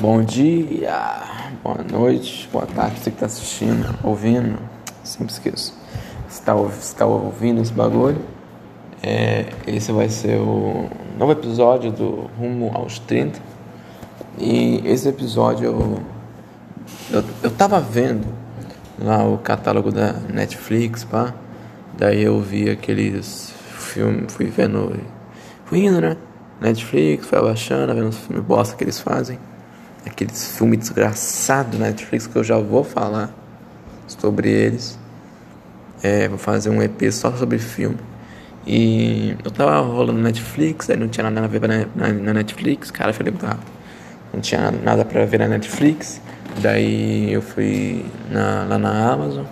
Bom dia, boa noite, boa tarde, você que está assistindo, ouvindo, sempre esqueço. Você está tá ouvindo esse bagulho? É, esse vai ser o novo episódio do Rumo aos 30. E esse episódio eu, eu, eu tava vendo lá o catálogo da Netflix, pá. Daí eu vi aqueles filmes, fui vendo, fui indo, né? Netflix, fui abaixando, vendo os filmes bosta que eles fazem aqueles filmes desgraçados na Netflix que eu já vou falar sobre eles. É, vou fazer um EP só sobre filme. E eu tava rolando Netflix, aí não tinha nada a ver na, na, na Netflix, cara, falei muito rápido. Não tinha nada pra ver na Netflix. Daí eu fui na, lá na Amazon.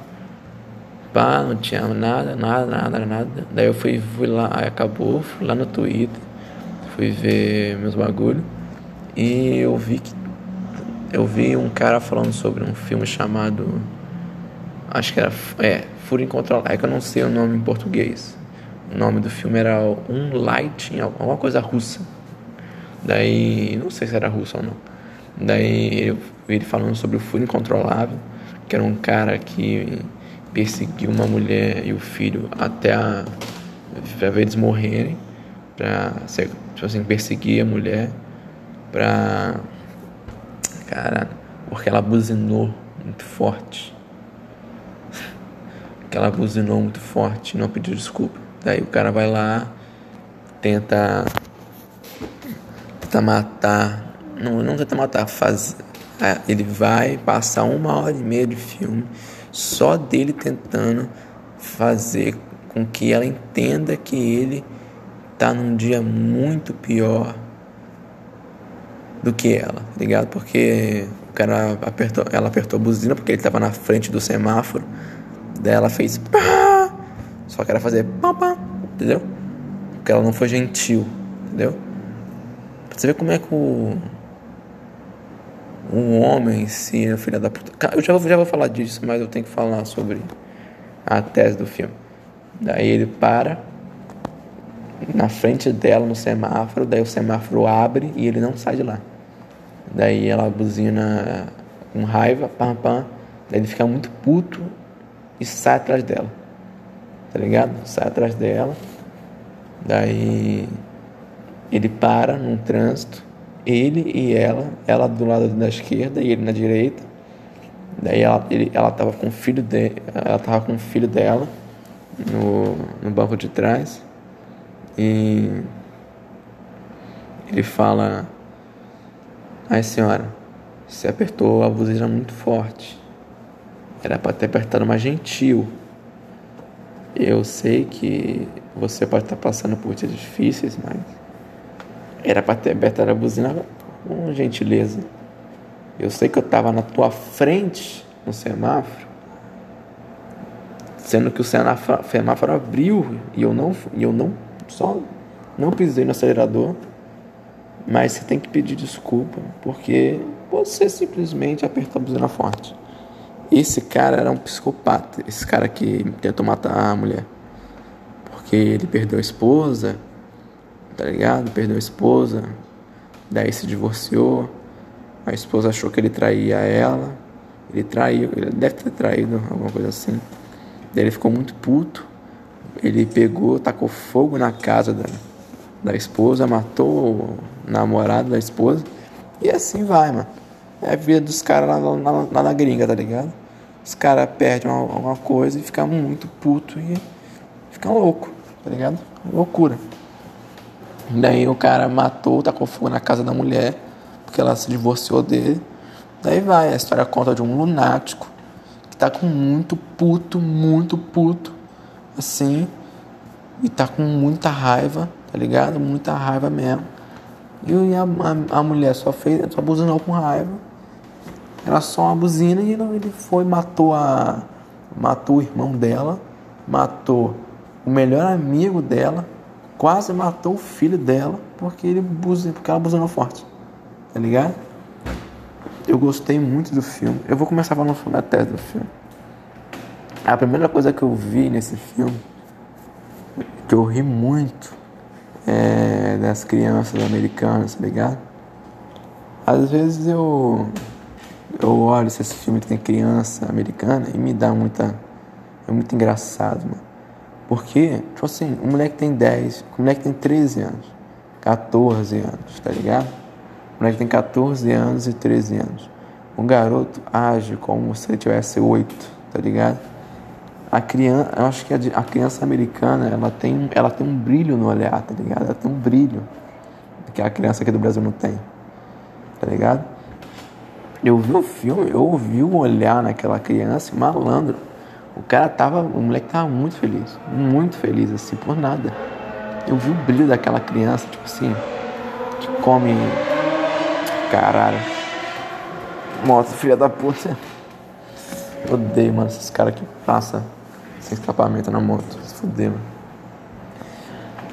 Pá, não tinha nada, nada, nada, nada. Daí eu fui, fui lá, aí acabou, fui lá no Twitter, fui ver meus bagulho. E eu vi que eu vi um cara falando sobre um filme chamado. Acho que era. É, Fúria Incontrolável. É que eu não sei o nome em português. O nome do filme era Um Light, alguma coisa russa. Daí. Não sei se era russa ou não. Daí eu vi ele falando sobre o Fúria Incontrolável, que era um cara que perseguiu uma mulher e o filho até a. ver eles morrerem. Pra. Tipo assim, perseguir a mulher. Pra Porque ela buzinou muito forte. que ela buzinou muito forte não pediu desculpa. Daí o cara vai lá, tenta. Tenta matar. Não, não tenta matar, faz. É, ele vai passar uma hora e meia de filme só dele tentando fazer com que ela entenda que ele tá num dia muito pior do que ela, tá ligado? Porque o cara apertou, ela apertou a buzina porque ele tava na frente do semáforo. Daí ela fez pá, só que era fazer pá, pá, entendeu? Porque ela não foi gentil, entendeu? Pra você ver como é que o um homem ensina filha da puta. Eu já, já vou falar disso, mas eu tenho que falar sobre a tese do filme. Daí ele para na frente dela no semáforo, daí o semáforo abre e ele não sai de lá. Daí ela buzina com raiva, pam, pam. Daí ele fica muito puto e sai atrás dela. Tá ligado? Sai atrás dela. Daí ele para num trânsito. Ele e ela, ela do lado da esquerda e ele na direita. Daí ela, ele, ela tava com o filho de, ela tava com o filho dela no, no banco de trás. E ele fala Ai senhora, você apertou a buzina muito forte. Era para ter apertado mais gentil. Eu sei que você pode estar passando por dias difíceis, mas era para ter apertado a buzina com gentileza. Eu sei que eu estava na tua frente no semáforo, sendo que o semáforo abriu e eu não, e eu não só não pisei no acelerador mas você tem que pedir desculpa porque você simplesmente apertou a buzina forte. Esse cara era um psicopata, esse cara que tentou matar a mulher. Porque ele perdeu a esposa, tá ligado? Perdeu a esposa, daí se divorciou. A esposa achou que ele traía ela. Ele traiu, ele deve ter traído, alguma coisa assim. Daí ele ficou muito puto. Ele pegou, tacou fogo na casa da, da esposa, matou namorado da esposa. E assim vai, mano. É a vida dos caras lá, lá, lá, na gringa, tá ligado? Os caras perdem uma, alguma coisa e ficam muito puto e ficam louco, tá ligado? Loucura. Daí o cara matou, tacou fogo na casa da mulher, porque ela se divorciou dele. Daí vai, a história conta de um lunático que tá com muito puto, muito puto, assim, e tá com muita raiva, tá ligado? Muita raiva mesmo. E a, a, a mulher só fez, só buzinou com raiva. Era só uma buzina e ele foi, matou a. Matou o irmão dela, matou o melhor amigo dela, quase matou o filho dela, porque ele buzinou, porque ela buzinou forte. Tá ligado? Eu gostei muito do filme. Eu vou começar falando sobre a tese do filme. A primeira coisa que eu vi nesse filme, que eu ri muito, é, das crianças americanas, ligado? às vezes eu eu olho esse filme que tem criança americana e me dá muita é muito engraçado, mano. Porque, tipo assim, um moleque tem 10, um moleque tem 13 anos, 14 anos, tá ligado? Um moleque tem 14 anos e 13 anos. Um garoto age como se ele tivesse 8, tá ligado? A criança, eu acho que a, criança americana, ela tem, ela tem um brilho no olhar, tá ligado? Ela tem um brilho que a criança aqui do Brasil não tem, tá ligado? Eu vi o filme, eu ouvi o olhar naquela criança, malandro. O cara tava, o moleque tava muito feliz, muito feliz, assim, por nada. Eu vi o brilho daquela criança, tipo assim, que come. Caralho. Moto, filha da puta. Eu odeio, mano, esses caras que passam sem escapamento na moto. Se fuder, mano.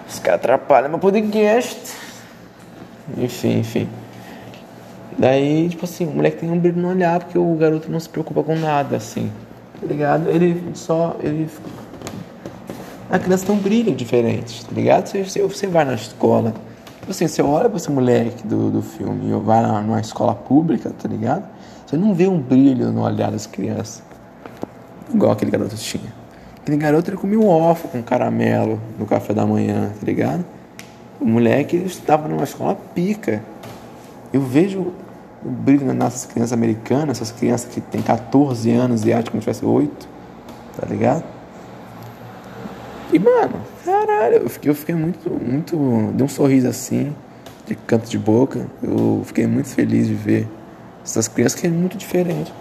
Os caras atrapalham meu podcast. Enfim, enfim. Daí, tipo assim, o moleque tem um brilho no olhar porque o garoto não se preocupa com nada, assim. Tá ligado? Ele só. Ele... A criança tem um brilho diferente, tá ligado? Você, você vai na escola. Tipo assim, você olha pra esse moleque do, do filme e vai numa escola pública, tá ligado? Você não vê um brilho no olhar das crianças. Igual aquele garoto tinha. Aquele garoto ele comia um ovo com caramelo no café da manhã, tá ligado? O moleque estava numa escola pica. Eu vejo o brilho nas crianças americanas, essas crianças que tem 14 anos e acham se tivesse 8, tá ligado? E mano, caralho, eu fiquei, eu fiquei muito, muito. Dei um sorriso assim, de canto de boca. Eu fiquei muito feliz de ver essas crianças que é muito diferente.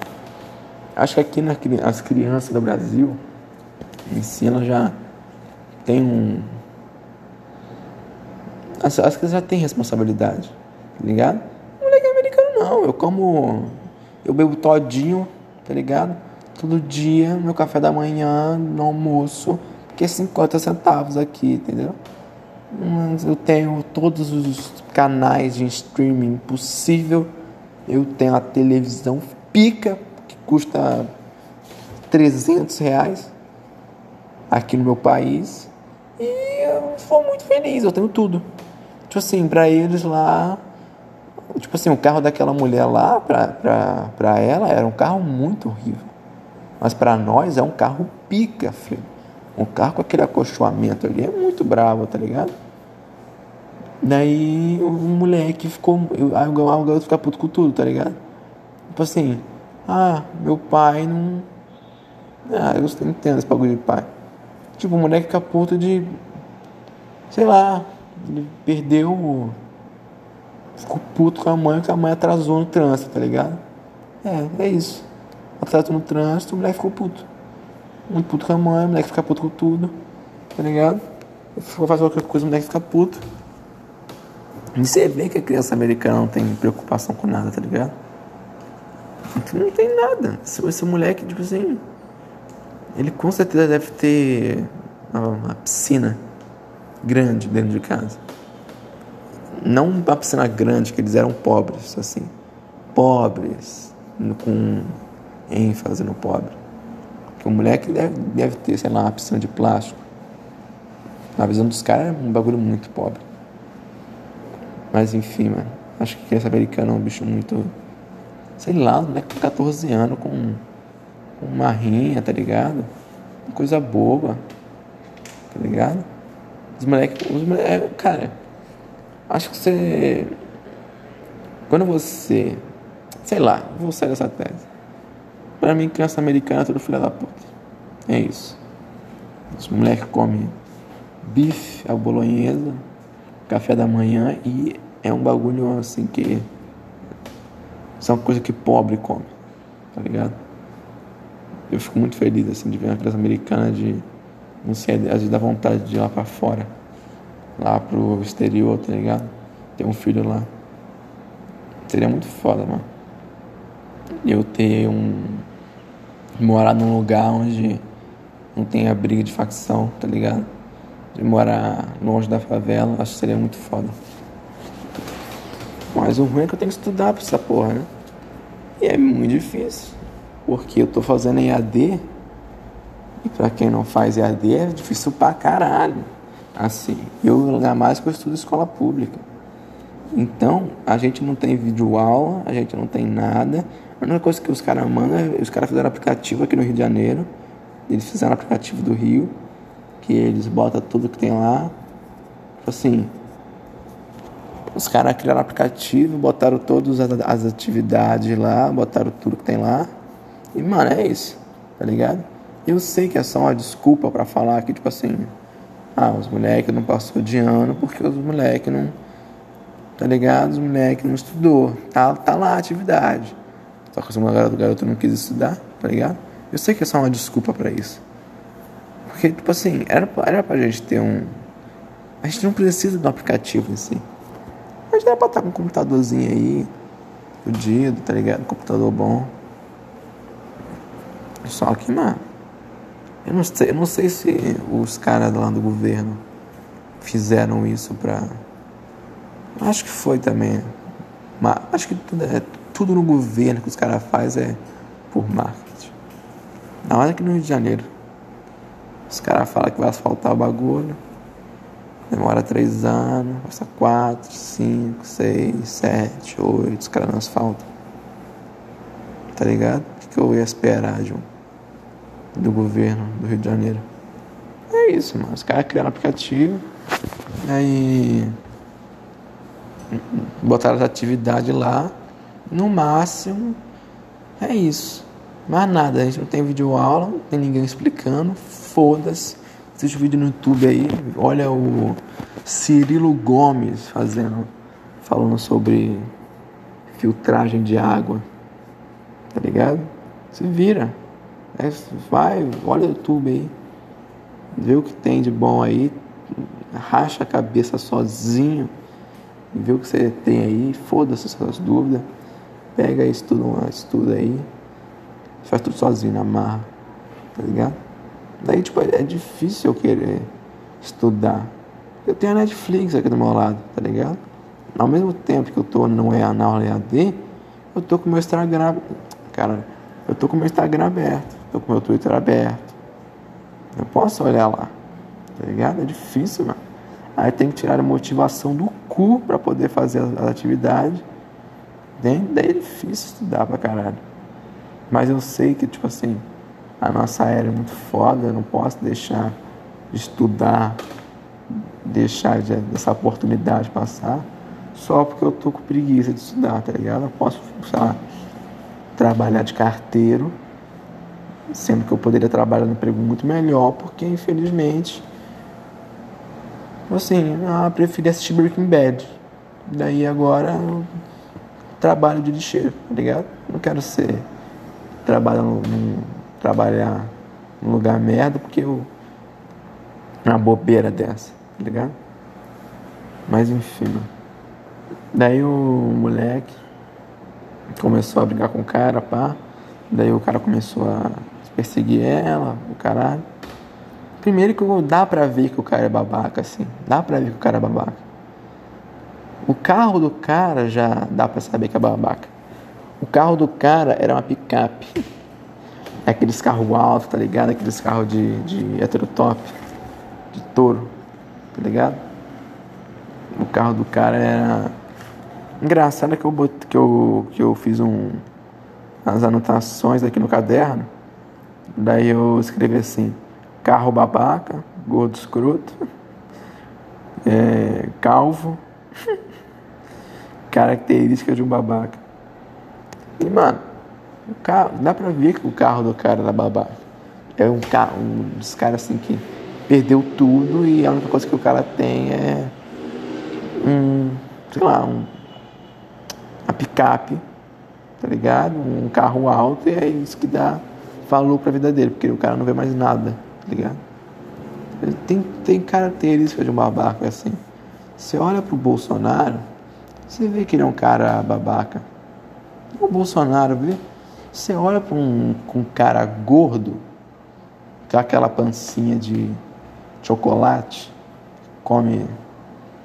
Acho que aqui na, as crianças do Brasil, em si, elas já tem um. As, as já têm responsabilidade, tá ligado? Moleque americano não, eu como. Eu bebo todinho, tá ligado? Todo dia, meu café da manhã, no almoço, que é 50 centavos aqui, entendeu? Eu tenho todos os canais de streaming possível. Eu tenho a televisão pica, que custa 300 reais aqui no meu país. E eu sou muito feliz, eu tenho tudo. Tipo assim, pra eles lá. Tipo assim, o carro daquela mulher lá, pra, pra, pra ela, era um carro muito horrível. Mas para nós é um carro pica, filho. Um carro com aquele acolchoamento ali é muito bravo, tá ligado? Daí o moleque ficou. Aí o garoto fica puto com tudo, tá ligado? Tipo assim, ah, meu pai não. Ah, eu entendo esse bagulho de pai. Tipo, o moleque fica puto de. Sei lá, ele perdeu. Ficou puto com a mãe porque a mãe atrasou no trânsito, tá ligado? É, é isso. Atrasou no trânsito, o moleque ficou puto. Muito puto com a mãe, o moleque fica puto com tudo, tá ligado? For fazer qualquer coisa, o moleque fica puto. E você vê que a criança americana não tem preocupação com nada, tá ligado? Não tem nada. Esse, esse moleque, tipo assim. Ele com certeza deve ter uma, piscina grande dentro de casa. Não uma piscina grande, que eles eram pobres, assim. Pobres, com ênfase no pobre. Porque o moleque deve, deve ter, sei lá, uma piscina de plástico. Na visão dos caras é um bagulho muito pobre. Mas enfim, mano. Acho que criança americana é um bicho muito. Sei lá, um moleque com 14 anos com uma rinha, tá ligado? Uma coisa boba. Tá ligado? Os moleques. Os moleque, é, cara, acho que você. Quando você. Sei lá, vou sair dessa tese. Pra mim, criança americana é tudo filha da puta. É isso. Os moleques comem bife, a bolonhesa, café da manhã e é um bagulho assim que. São coisa que pobre come. Tá ligado? Eu fico muito feliz assim de ver uma criança americana de. Não sei, às vezes dá vontade de ir lá pra fora. Lá pro exterior, tá ligado? Ter um filho lá. Seria muito foda, mano. Eu ter um. Morar num lugar onde não tem a briga de facção, tá ligado? De morar longe da favela, acho que seria muito foda. Mas o ruim é que eu tenho que estudar pra essa porra, né? E é muito difícil. Porque eu tô fazendo EAD. E pra quem não faz EAD é difícil pra caralho. Assim, eu ainda mais que eu estudo escola pública. Então, a gente não tem vídeo aula, a gente não tem nada. A única coisa que os caras mandam os caras fizeram aplicativo aqui no Rio de Janeiro. Eles fizeram aplicativo do Rio, que eles botam tudo que tem lá. Assim, os caras criaram aplicativo, botaram todas as atividades lá, botaram tudo que tem lá. E, mano, é isso, tá ligado? Eu sei que é só uma desculpa para falar que, tipo assim, ah, os moleques não passou de ano porque os moleques não tá ligado? Os moleques não estudou, tá, tá lá a atividade. Só que o garoto, não quis estudar, tá ligado? Eu sei que é só uma desculpa para isso. Porque, tipo assim, era, era pra gente ter um. A gente não precisa de um aplicativo assim. A gente era pra estar com um computadorzinho aí, fudido, tá ligado? Um computador bom. Só que, mano, eu não sei, eu não sei se os caras lá do governo fizeram isso pra Acho que foi também. Mas acho que tudo, é, tudo no governo que os caras fazem é por marketing. Na hora que no Rio de Janeiro os caras falam que vai asfaltar o bagulho. Demora três anos, passa quatro, cinco, seis, sete, oito, os caras não asfaltam. Tá ligado? O que eu ia esperar de do governo do Rio de Janeiro? É isso, mano. Os caras criaram aplicativo. Aí botaram as atividades lá. No máximo, é isso. Mais nada, a gente não tem vídeo aula, não tem ninguém explicando. Foda-se. Assiste o vídeo no YouTube aí. Olha o Cirilo Gomes fazendo, falando sobre filtragem de água. Tá ligado? Se vira. É, vai, olha o YouTube aí. Vê o que tem de bom aí. Racha a cabeça sozinho vê o que você tem aí, foda-se essas dúvidas, pega e estuda, estuda aí, faz tudo sozinho na marra, tá ligado? Daí, tipo, é difícil eu querer estudar. Eu tenho a Netflix aqui do meu lado, tá ligado? Ao mesmo tempo que eu tô no é na EAD, eu tô com o meu Instagram, cara, eu tô com meu Instagram aberto, tô com meu Twitter aberto. Eu posso olhar lá, tá ligado? É difícil, mano. Aí tem que tirar a motivação do cu para poder fazer a atividade. Daí é difícil estudar pra caralho. Mas eu sei que, tipo assim, a nossa era é muito foda, eu não posso deixar de estudar, deixar de, dessa oportunidade passar, só porque eu tô com preguiça de estudar, tá ligado? Eu posso, sei lá, trabalhar de carteiro, sendo que eu poderia trabalhar no emprego muito melhor, porque infelizmente assim, ah, preferi assistir Breaking Bad. Daí agora eu trabalho de lixeiro, tá ligado? Não quero ser trabalhar num, trabalhar num lugar merda porque eu uma bobeira dessa, tá ligado? Mas enfim. Daí o moleque começou a brigar com o cara, pá. Daí o cara começou a perseguir ela, o caralho. Primeiro que dá pra ver que o cara é babaca, assim. Dá pra ver que o cara é babaca. O carro do cara já dá pra saber que é babaca. O carro do cara era uma picape. É aqueles carros altos, tá ligado? Aqueles carros de, de heterotop, de touro, tá ligado? O carro do cara era. Engraçado que eu, bot... que eu, que eu fiz um... as anotações aqui no caderno. Daí eu escrevi assim carro babaca, gordo escroto, é, calvo, característica de um babaca. E mano, o carro, dá pra ver que o carro do cara era babaca. É um carro, um dos caras assim que perdeu tudo e a única coisa que o cara tem é um, sei lá, um, picape, tá ligado? Um carro alto e é isso que dá valor pra vida dele, porque o cara não vê mais nada ligado? Ele tem, tem característica de um babaca assim. Você olha pro Bolsonaro, você vê que ele é um cara babaca. O Bolsonaro, vê? Você olha para um, um cara gordo, com aquela pancinha de chocolate, come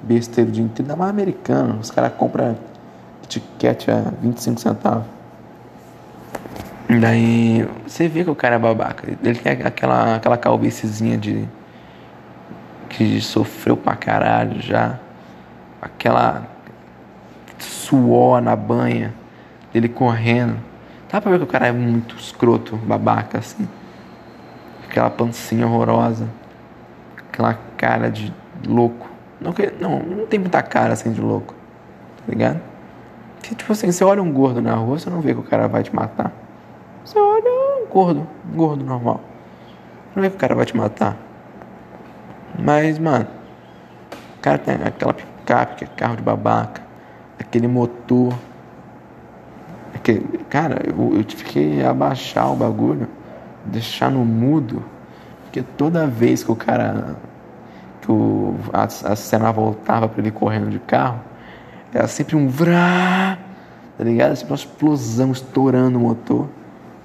besteira de inteiro, ainda mais americano. Os caras compram etiquete a 25 centavos. Daí você vê que o cara é babaca. Ele tem aquela, aquela calvícezinha de. que sofreu pra caralho já. Aquela. suor na banha, dele correndo. Dá pra ver que o cara é muito escroto, babaca, assim. Aquela pancinha horrorosa. Aquela cara de louco. Não, não, não tem muita cara assim de louco. Tá ligado? Que, tipo assim, você olha um gordo na rua, você não vê que o cara vai te matar. Você olha um gordo, um gordo normal. Você não vê que o cara vai te matar. Mas, mano, o cara tem aquela picape, que é carro de babaca, aquele motor. Aquele, cara, eu, eu tive que abaixar o bagulho, deixar no mudo, porque toda vez que o cara. que o, a, a cena voltava pra ele correndo de carro, era sempre um vrá, tá ligado? Sempre uma explosão estourando o motor.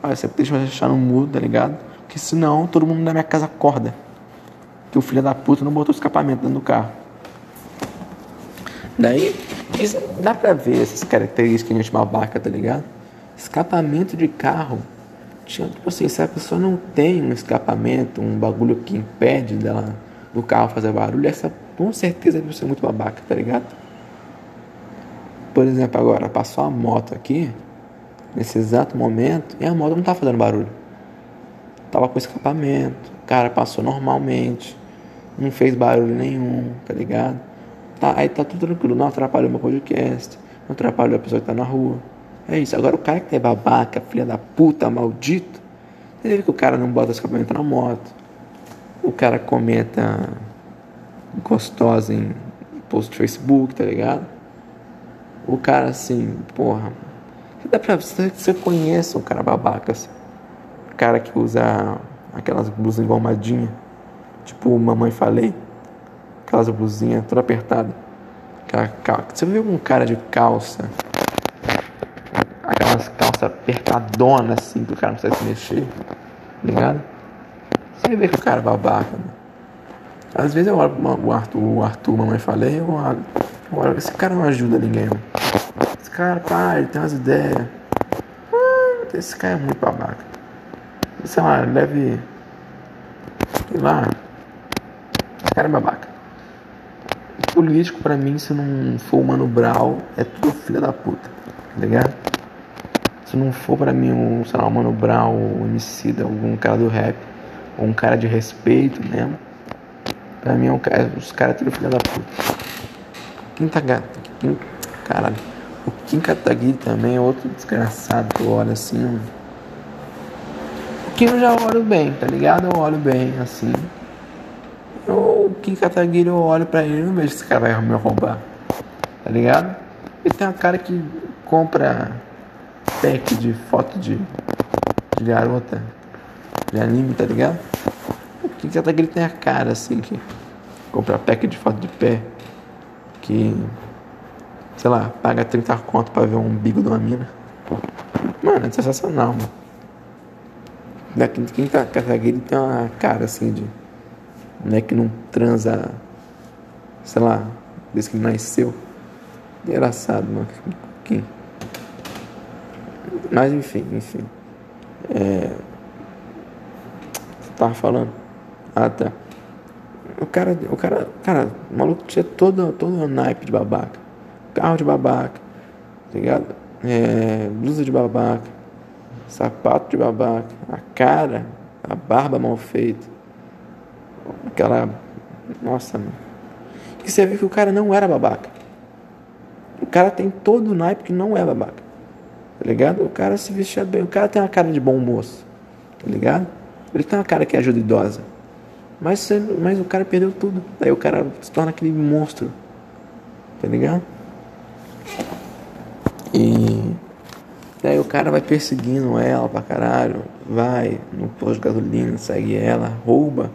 Aí você deixa eu deixar no mudo, tá ligado? Porque senão todo mundo na minha casa acorda que o filho da puta não botou escapamento dentro do carro. Daí, isso, dá pra ver essas características de babaca, tá ligado? Escapamento de carro. Tipo assim, se a pessoa não tem um escapamento, um bagulho que impede dela do carro fazer barulho, essa com certeza deve ser muito babaca, tá ligado? Por exemplo, agora, passou a moto aqui, nesse exato momento, e a moto não tá fazendo barulho. Tava com escapamento, o cara passou normalmente não fez barulho nenhum, tá ligado? Tá, aí tá tudo tranquilo, não atrapalhou meu podcast, não atrapalhou a pessoa que tá na rua. É isso. Agora o cara que é babaca, filha da puta, maldito, você vê que o cara não bota escapamento na moto. O cara comenta gostosa em post do Facebook, tá ligado? O cara assim, porra. Dá pra você, você conhece um cara babaca assim. Cara que usa aquelas blusas engomadinhas Tipo, mamãe falei. Aquelas blusinhas toda apertada. Você viu um cara de calça? Aquelas calças apertadonas assim, que o cara não precisa se mexer. Ligado? Você vê que o cara é babaca. Né? Às vezes eu olho o Arthur, o Arthur, mamãe falei, eu olho, eu olho, esse cara não ajuda ninguém. Mano. Esse cara, pai, ele tem umas ideias. Ah, esse cara é muito babaca. Sei lá, ele deve. Sei lá, cara é babaca. Político, pra mim, se não for o Mano Brown, é tudo filha da puta, tá ligado? Se não for pra mim um, sei lá, o Mano Brown, o MC, algum cara do rap, ou um cara de respeito mesmo, pra mim é um, é, os caras tudo filha da puta. Quinta gata, quinta, caralho. O Kim Kataguiri também é outro desgraçado que eu olho assim. O Kim eu já olho bem, tá ligado? Eu olho bem, assim o Kim Kataguiri, eu olho pra ele e não vejo que esse cara vai me roubar. Tá ligado? Ele tem uma cara que compra pack de foto de, de garota de anime, tá ligado? O Kim Kataguiri tem a cara assim que compra pack de foto de pé que sei lá, paga 30 conto pra ver um umbigo de uma mina. Mano, é sensacional, mano. Daqui, quem tá Kataguiri tem uma cara assim de né, que não transa, sei lá, desde que nasceu. Engraçado, mano. Que... Mas enfim, enfim. É... Você tava falando? Ah, tá. O cara, o cara, cara, o maluco tinha todo, todo o naipe de babaca. Carro de babaca, tá ligado? É, blusa de babaca, sapato de babaca, a cara, a barba mal feita Aquela. Nossa, mano. E você vê que o cara não era babaca. O cara tem todo o naipe que não é babaca. Tá ligado? O cara se vestia bem. O cara tem uma cara de bom moço. Tá ligado? Ele tem uma cara que ajuda idosa. Mas, mas o cara perdeu tudo. Daí o cara se torna aquele monstro. Tá ligado? E. Daí o cara vai perseguindo ela pra caralho. Vai no posto de gasolina, segue ela, rouba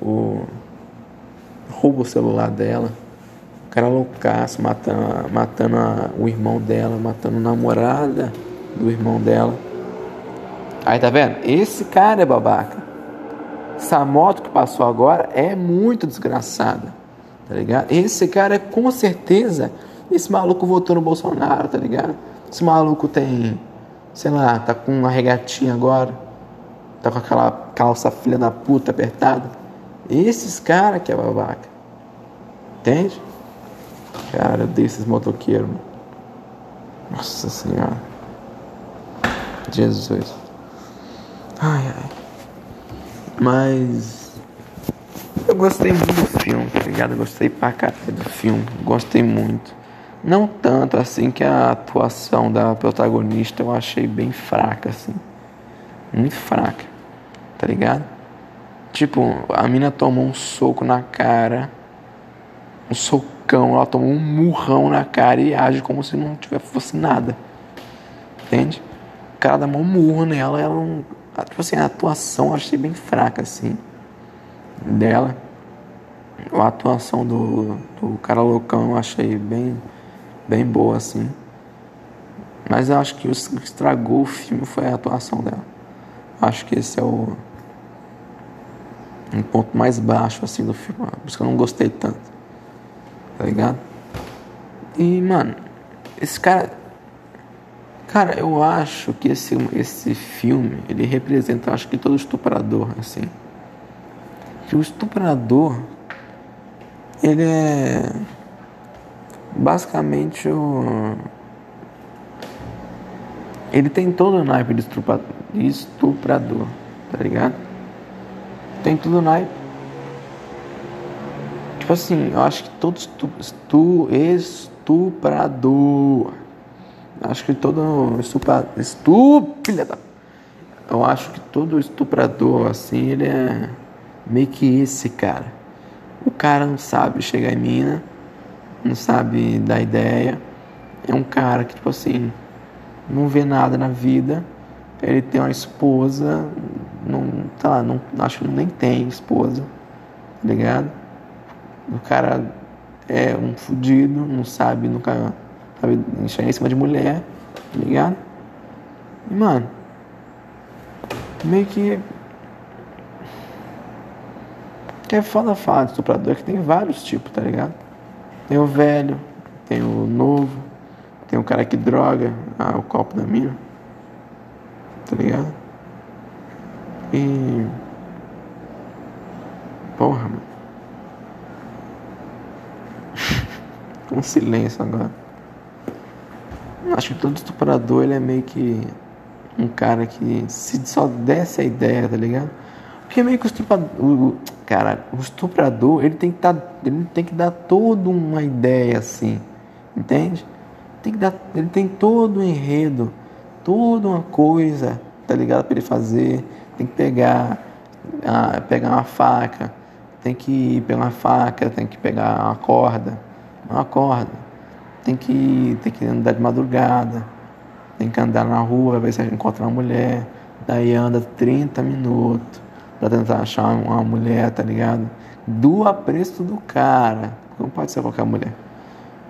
o rouba o celular dela. O cara loucaço, matando, matando a, o irmão dela, matando a namorada do irmão dela. Aí tá vendo? Esse cara é babaca. Essa moto que passou agora é muito desgraçada. Tá ligado? Esse cara é com certeza. Esse maluco votou no Bolsonaro, tá ligado? Esse maluco tem, sei lá, tá com uma regatinha agora. Tá com aquela calça filha da puta apertada. Esses caras que é babaca. Entende? Cara, desses motoqueiros. Nossa Senhora. Jesus. Ai, ai. Mas. Eu gostei muito do filme, tá ligado? Eu gostei pra caralho do filme. Gostei muito. Não tanto assim que a atuação da protagonista eu achei bem fraca, assim. Muito fraca. Tá ligado? Tipo, a mina tomou um soco na cara. Um socão, ela tomou um murrão na cara e age como se não tivesse fosse nada. Entende? O cara dá um murro nela, ela não. Tipo assim, a atuação eu achei bem fraca, assim. Dela. A atuação do, do cara loucão eu achei bem, bem boa, assim. Mas eu acho que o que estragou o filme foi a atuação dela. Acho que esse é o um ponto mais baixo assim do filme. Por isso que eu não gostei tanto. Tá ligado? E, mano, esse cara. Cara, eu acho que esse, esse filme, ele representa, acho que todo estuprador, assim. Que o estuprador, ele é basicamente o. Ele tem todo o naipe de estuprador, tá ligado? Tem tudo naipe. Tipo assim, eu acho que todo estu, estu, estuprador. Acho que todo estuprador. Estúpida! Eu acho que todo estuprador, assim, ele é meio que esse cara. O cara não sabe chegar em mina, não sabe dar ideia. É um cara que, tipo assim, não vê nada na vida. Ele tem uma esposa, não, tá lá, não, acho que nem tem esposa, tá ligado? O cara é um fudido, não sabe, nunca sabe enxergar em cima de mulher, tá ligado? E, mano, meio que. Que é foda falar de estuprador, que tem vários tipos, tá ligado? Tem o velho, tem o novo, tem o cara que droga ah, o copo da mina, tá ligado? E. Porra, mano. um silêncio agora. Acho que todo estuprador ele é meio que um cara que se só desse a ideia, tá ligado? Porque meio que o estuprador, o, cara, o estuprador, ele tem que tá, ele tem que dar toda uma ideia assim, entende? Tem que dar, ele tem todo um enredo, toda uma coisa, tá ligado para ele fazer, tem que pegar, ah, pegar uma faca, tem que pegar uma faca, tem que pegar uma corda, uma corda, tem que, tem que andar de madrugada, tem que andar na rua, ver se encontra uma mulher, daí anda 30 minutos para tentar achar uma mulher, tá ligado? Do apreço do cara, não pode ser qualquer mulher.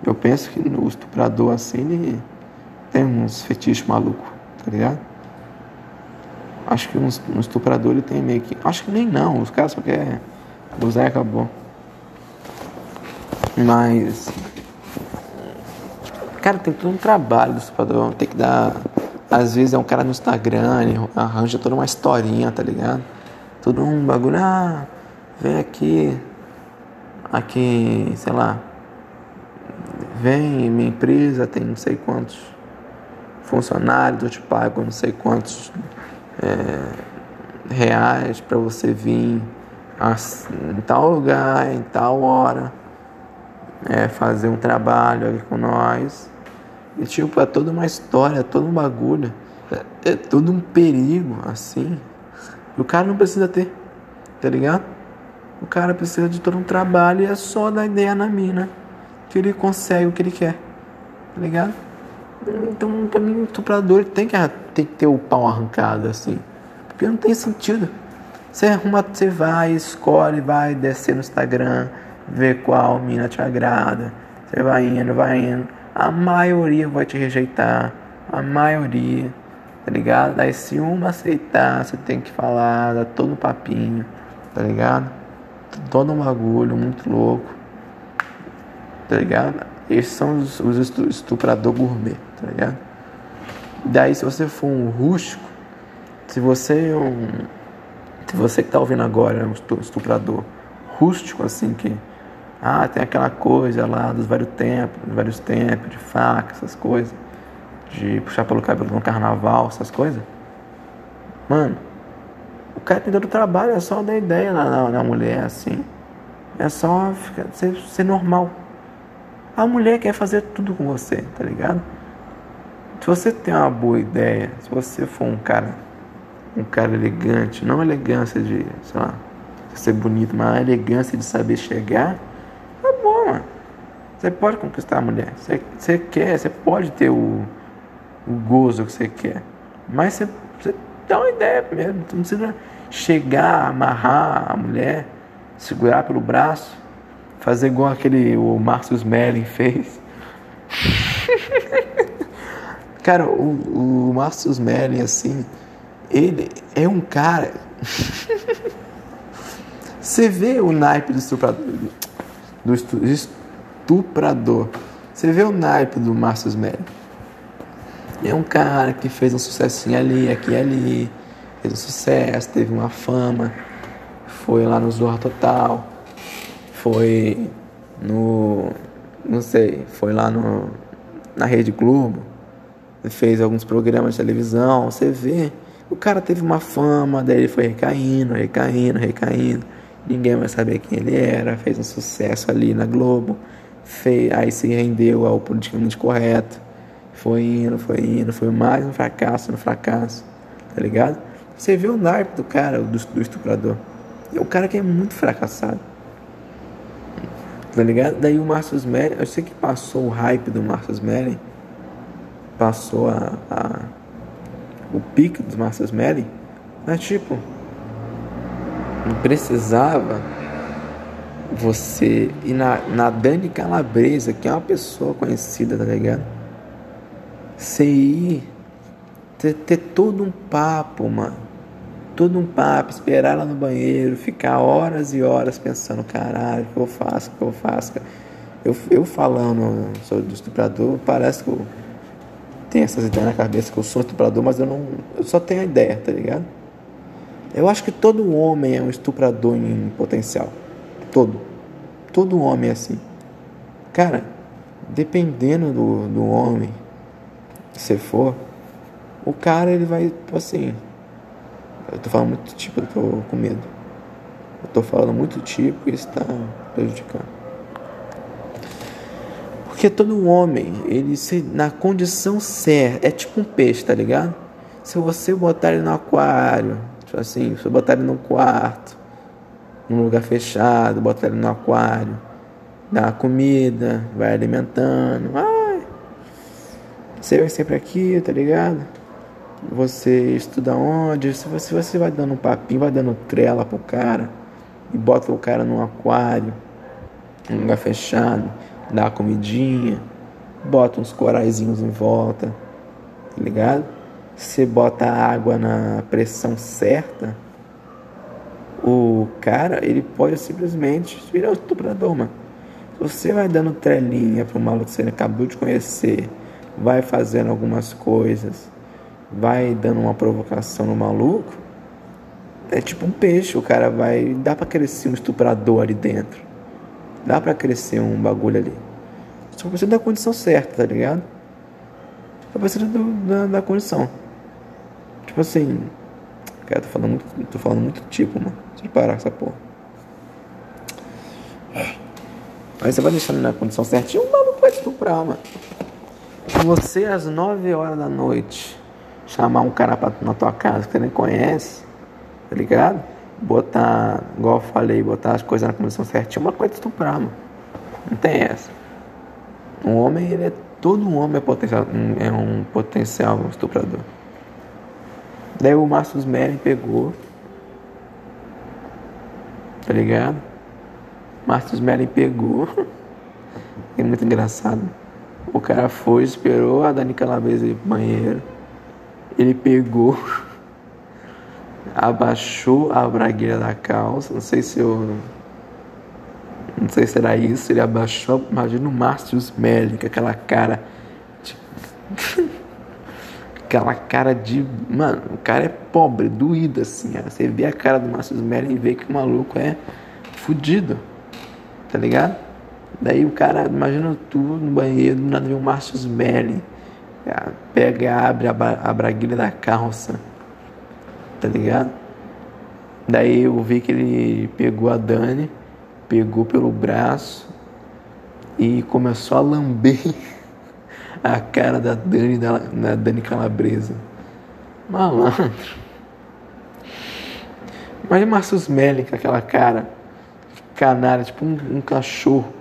Eu penso que no estuprador assim ele tem uns fetiches malucos, tá ligado? Acho que um, um estuprador ele tem meio que. Acho que nem não, os caras só querem usar e acabou. Mas. Cara, tem todo um trabalho do estuprador. Tem que dar. Às vezes é um cara no Instagram, ele arranja toda uma historinha, tá ligado? Todo um bagulho. Ah, vem aqui. Aqui, sei lá. Vem, minha empresa tem não sei quantos funcionários, eu te pago não sei quantos é, reais para você vir em tal lugar, em tal hora, é, fazer um trabalho aqui com nós. E tipo, é toda uma história, é todo um bagulho, é, é todo um perigo, assim. O cara não precisa ter, tá ligado? O cara precisa de todo um trabalho e é só dar ideia na mina que ele consegue o que ele quer, tá ligado? Então, pra mim, o estuprador tem que, tem que ter o pau arrancado, assim. Porque não tem sentido. Você arruma, você vai, escolhe, vai descer no Instagram, ver qual mina te agrada. Você vai indo, vai indo. A maioria vai te rejeitar. A maioria, tá ligado? Daí se uma aceitar, você tem que falar, dá todo um papinho, tá ligado? Todo um bagulho muito louco. Tá ligado? Esses são os, os estuprador gourmet, tá ligado? Daí se você for um rústico, se você é um. Se você que tá ouvindo agora é um estuprador rústico, assim, que. Ah, tem aquela coisa lá dos vários tempos, vários tempos, de faca, essas coisas. De puxar pelo cabelo no carnaval, essas coisas. Mano, o cara tem todo o trabalho, é só dar ideia na, na, na mulher, assim. É só ficar, ser, ser normal. A mulher quer fazer tudo com você, tá ligado? Se você tem uma boa ideia, se você for um cara, um cara elegante, não elegância de, sei lá, ser bonito, mas elegância de saber chegar, tá bom, mano. Você pode conquistar a mulher. Você, você quer, você pode ter o, o gozo que você quer. Mas você, você dá uma ideia primeiro. Não precisa chegar, amarrar a mulher, segurar pelo braço, fazer igual aquele o Márcio Smelling fez. cara, o, o Márcio Smelling, assim, ele é um cara. Você vê o naipe do estuprador. Do estuprador. Você vê o naipe do Márcio Smelling. É um cara que fez um sucessinho ali, aqui e ali. Fez um sucesso, teve uma fama. Foi lá no Zorra Total. Foi no. Não sei, foi lá no, na Rede Globo. Fez alguns programas de televisão. Você vê. O cara teve uma fama, daí ele foi recaindo, recaindo, recaindo. Ninguém vai saber quem ele era. Fez um sucesso ali na Globo. Fez, aí se rendeu ao politicamente correto foi indo, foi indo, foi mais um fracasso no fracasso, tá ligado? Você vê o naipe do cara, do, do estuprador. É o cara que é muito fracassado. Tá ligado? Daí o Marcus Melly, eu sei que passou o hype do Marcus Melly, passou a, a o pique dos Marcus Melly, mas tipo, não precisava você ir na, na Dani Calabresa, que é uma pessoa conhecida, tá ligado? Você ir, ter, ter todo um papo, mano. Todo um papo, esperar lá no banheiro, ficar horas e horas pensando, caralho, o que eu faço, o que eu faço. Eu, eu falando sobre o estuprador, parece que eu tenho essas ideias na cabeça que eu sou estuprador, mas eu não. Eu só tenho a ideia, tá ligado? Eu acho que todo homem é um estuprador em potencial. Todo. Todo homem é assim. Cara, dependendo do, do homem, você for, o cara ele vai, tipo assim. Eu tô falando muito tipo, eu tô com medo. Eu tô falando muito tipo e isso tá prejudicando. Porque todo homem, ele se, na condição certa, é tipo um peixe, tá ligado? Se você botar ele no aquário, tipo assim, se você botar ele no quarto, num lugar fechado, botar ele no aquário, dá comida, vai alimentando, ah, você vai sempre aqui, tá ligado? Você estuda onde? Se você, você vai dando um papinho, vai dando trela pro cara e bota o cara num aquário, num lugar fechado, dá uma comidinha, bota uns coraizinhos em volta, tá ligado? Você bota a água na pressão certa, o cara, ele pode simplesmente virar o estuprador, mano. Você vai dando trelinha pro maluco que você acabou de conhecer, vai fazendo algumas coisas, vai dando uma provocação no maluco, é tipo um peixe, o cara vai. Dá pra crescer um estuprador ali dentro. Dá pra crescer um bagulho ali. Só precisa da condição certa, tá ligado? Só precisa do, da, da condição. Tipo assim. Cara, tô falando muito, tô falando muito tipo, mano. Deixa eu parar com essa porra. Aí você vai deixando na condição certinha, o maluco vai estuprar, mano você às 9 horas da noite chamar um cara pra, na tua casa que você nem conhece, tá ligado? Botar, igual eu falei, botar as coisas na condição certinha, uma coisa de estuprar, mano. Não tem essa. Um homem, ele é. Todo homem é potencial, é um potencial estuprador. Daí o Márcio Smelling pegou. Tá ligado? Márcio Smelling pegou. É muito engraçado. O cara foi, esperou a Dani Calabresa ir pro banheiro. Ele pegou, abaixou a bragueira da calça. Não sei se eu. Não sei se era isso. Ele abaixou. Imagina o Márcio Smelly, com aquela cara. De... aquela cara de. Mano, o cara é pobre, doído assim. Você vê a cara do Márcio Smelly e vê que o maluco é fudido. Tá ligado? Daí o cara, imagina tu no banheiro, do nada vem o Márcio Smelly pega abre a, a braguilha da calça, tá ligado? Daí eu vi que ele pegou a Dani, pegou pelo braço e começou a lamber a cara da Dani, da, da Dani Calabresa. Malandro. Mas Marcos Melling com aquela cara canalha, tipo um, um cachorro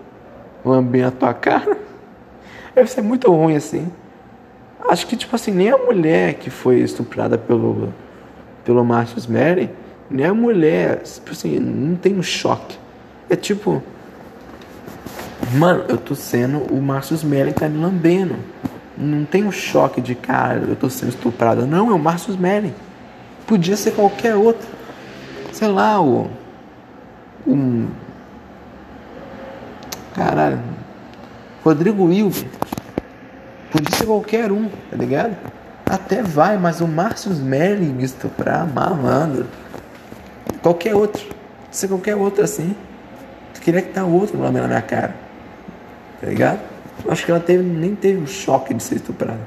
lambendo a tua cara. Deve ser muito ruim assim. Acho que, tipo assim, nem a mulher que foi estuprada pelo, pelo Marcus Mary, nem a mulher, tipo assim, não tem um choque. É tipo, mano, eu tô sendo o Marcus Mary tá me lambendo. Não tem um choque de cara, eu tô sendo estuprada. Não, é o Marcus Mary. Podia ser qualquer outro. Sei lá, o. Um. Caralho. Rodrigo Wilber. Podia ser qualquer um, tá ligado? Até vai, mas o Márcio Merlin me estuprar, malandro. Qualquer outro. Ser qualquer outro assim. Tu queria que tá outro lá na minha cara. Tá ligado? Acho que ela teve, nem teve o choque de ser estuprada.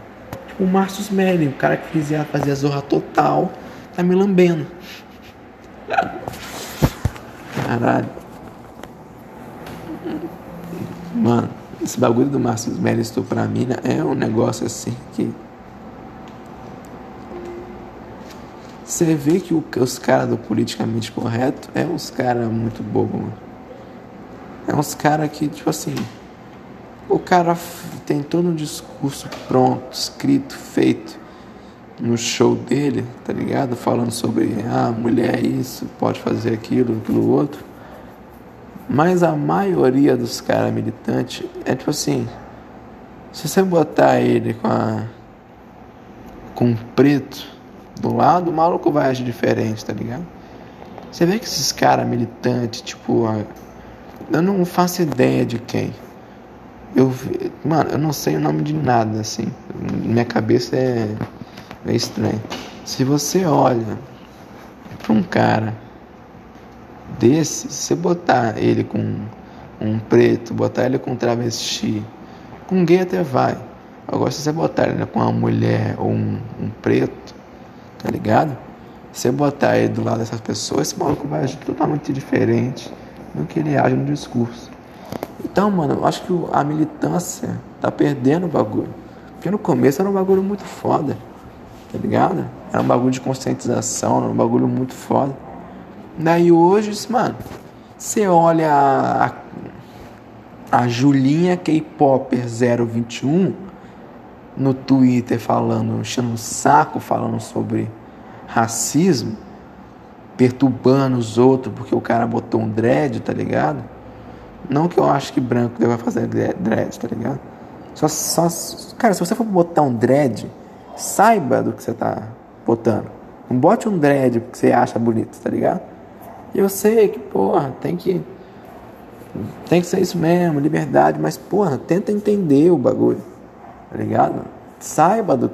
Tipo o Márcio Merlin, o cara que fazia, fazia zorra total, tá me lambendo. Caralho. Mano. Esse bagulho do Márcio Mérito pra mim é um negócio assim que. Você vê que os caras do politicamente correto é uns caras muito bobo, mano. É uns caras que, tipo assim. O cara tem todo um discurso pronto, escrito, feito no show dele, tá ligado? Falando sobre, ah, mulher é isso, pode fazer aquilo, aquilo outro. Mas a maioria dos caras militantes é tipo assim: se você botar ele com a, com um preto do lado, o maluco vai agir diferente, tá ligado? Você vê que esses caras militantes, tipo, eu não faço ideia de quem. Eu, mano, eu não sei o nome de nada, assim. Minha cabeça é, é estranha. Se você olha para um cara desse, se você botar ele com um preto, botar ele com travesti, com gay até vai. Agora, se você botar ele com uma mulher ou um, um preto, tá ligado? Se você botar ele do lado dessas pessoas, esse maluco vai agir totalmente diferente do que ele age no discurso. Então, mano, eu acho que a militância tá perdendo o bagulho. Porque no começo era um bagulho muito foda, tá ligado? Era um bagulho de conscientização, era um bagulho muito foda. Daí hoje, mano, você olha a, a Julinha K-Popper 021 no Twitter falando, enchendo o saco, falando sobre racismo, perturbando os outros porque o cara botou um dread, tá ligado? Não que eu acho que branco deve fazer dread, tá ligado? Só, só, cara, se você for botar um dread, saiba do que você tá botando. Não bote um dread porque você acha bonito, tá ligado? Eu sei que, porra, tem que. Tem que ser isso mesmo, liberdade, mas, porra, tenta entender o bagulho, tá ligado? Saiba do,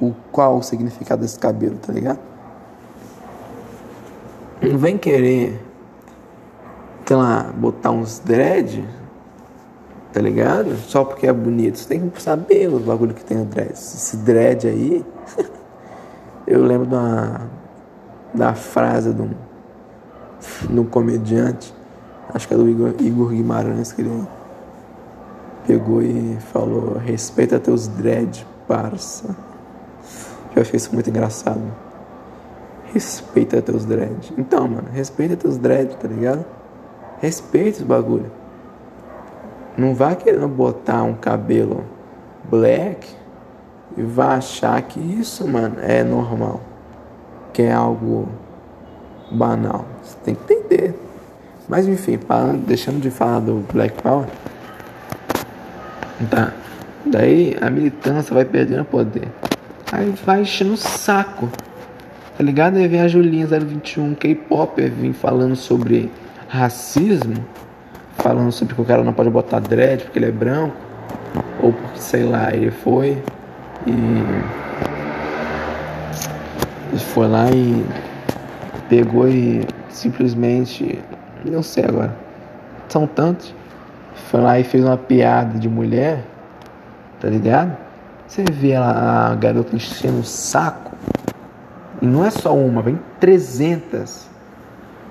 o, qual o significado desse cabelo, tá ligado? Não vem querer, sei lá, botar uns dread, tá ligado? Só porque é bonito. Você tem que saber o bagulho que tem o dread. Esse dread aí, eu lembro da, da frase de um no comediante, acho que é do Igor, Igor Guimarães, que ele pegou e falou: respeita teus dread, parça. Eu achei isso muito engraçado. Respeita teus dread. Então, mano, respeita teus dread, tá ligado? Respeita os bagulho. Não vá querendo botar um cabelo black e vá achar que isso, mano, é normal. Que é algo banal. Você tem que entender. Mas enfim, deixando de falar do Black Power. Tá. Daí a militância vai perdendo poder. Aí vai enchendo o saco. Tá ligado? Aí vem a Julinha 021, K-Pop, vem falando sobre racismo. Falando sobre que o cara não pode botar dread porque ele é branco. Ou porque, sei lá, ele foi e. Ele foi lá e pegou e simplesmente, não sei agora, são tantos, foi lá e fez uma piada de mulher, tá ligado? Você vê a garota enchendo o saco. E não é só uma, vem 300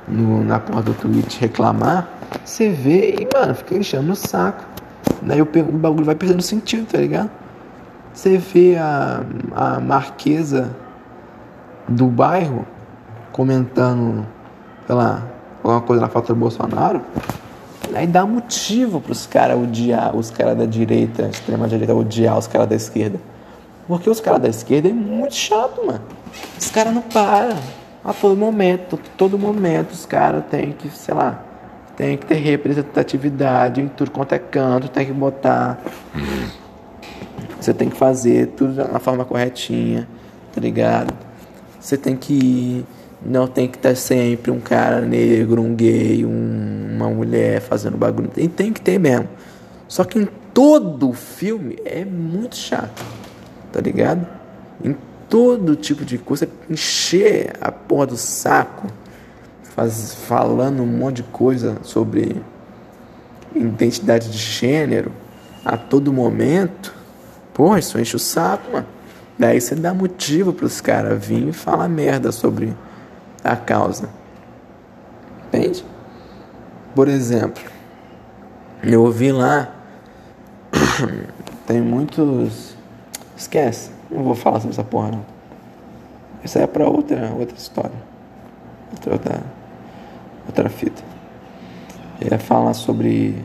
no, na porta do Twitch reclamar. Você vê e, mano, fica enchendo o saco. Daí o, o bagulho vai perdendo sentido, tá ligado? Você vê a, a marquesa do bairro comentando, sei lá, alguma coisa na foto do Bolsonaro. Aí dá motivo para os caras odiar, os caras da direita, extrema direita, odiar os caras da esquerda. Porque os caras da esquerda é muito chato, mano. Os caras não param. A todo momento, todo momento, os caras têm que, sei lá, tem que ter representatividade em tudo quanto é canto, tem que botar. Você tem que fazer tudo da forma corretinha, tá ligado? Você tem que não tem que ter sempre um cara negro, um gay, um, uma mulher fazendo bagulho. E tem que ter mesmo. Só que em todo filme é muito chato. Tá ligado? Em todo tipo de coisa, encher a porra do saco, faz, falando um monte de coisa sobre identidade de gênero a todo momento. Porra, isso enche o saco, mano. Daí você dá motivo pros caras virem e falar merda sobre a causa. Entende? Por exemplo, eu ouvi lá, tem muitos. Esquece, não vou falar sobre essa porra não. Isso é pra outra, outra história. Outra, outra, outra fita. Eu ia falar sobre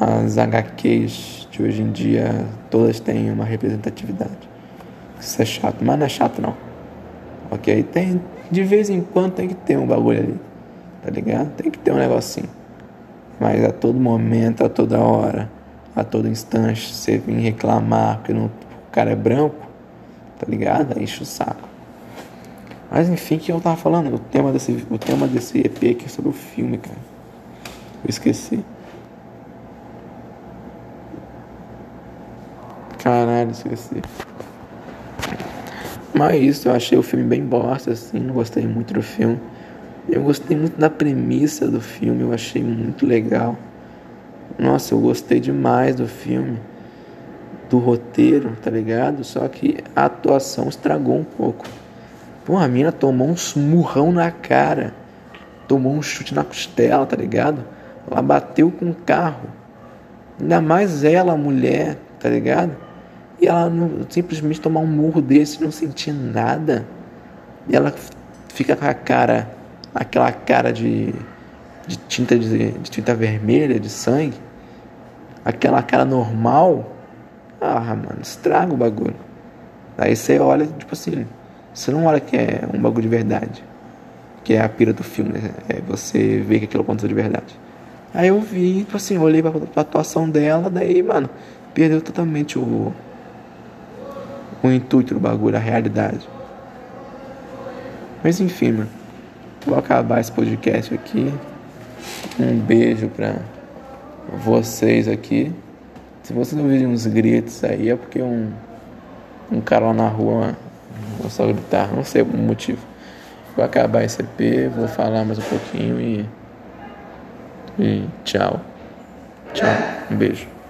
as HQs de hoje em dia, todas têm uma representatividade. Isso é chato, mas não é chato não. Ok? Tem, de vez em quando tem que ter um bagulho ali, tá ligado? Tem que ter um negocinho. Mas a todo momento, a toda hora, a todo instante, você vir reclamar porque não, o cara é branco, tá ligado? Enche o saco. Mas enfim, o que eu tava falando? O tema desse, o tema desse EP aqui é sobre o filme, cara. Eu esqueci. Caralho, esqueci. Mas isso, eu achei o filme bem bosta, assim, não gostei muito do filme. Eu gostei muito da premissa do filme, eu achei muito legal. Nossa, eu gostei demais do filme, do roteiro, tá ligado? Só que a atuação estragou um pouco. Pô, a mina tomou um murrão na cara, tomou um chute na costela, tá ligado? Ela bateu com o carro. Ainda mais ela, mulher, tá ligado? E ela não, simplesmente tomar um murro desse não sentir nada. E ela fica com a cara, aquela cara de, de tinta de, de tinta vermelha, de sangue. Aquela cara normal. Ah, mano, estraga o bagulho. Aí você olha, tipo assim, você não olha que é um bagulho de verdade. Que é a pira do filme, né? É você vê que aquilo aconteceu de verdade. Aí eu vi, tipo assim, olhei pra, pra atuação dela, daí, mano, perdeu totalmente o, o intuito do bagulho, a realidade. Mas enfim, mano. Vou acabar esse podcast aqui. Um beijo pra vocês aqui. Se vocês ouvirem uns gritos aí, é porque um, um cara lá na rua começou a gritar, não sei o motivo. Vou acabar esse EP, vou falar mais um pouquinho e. E tchau. Tchau. Um beijo.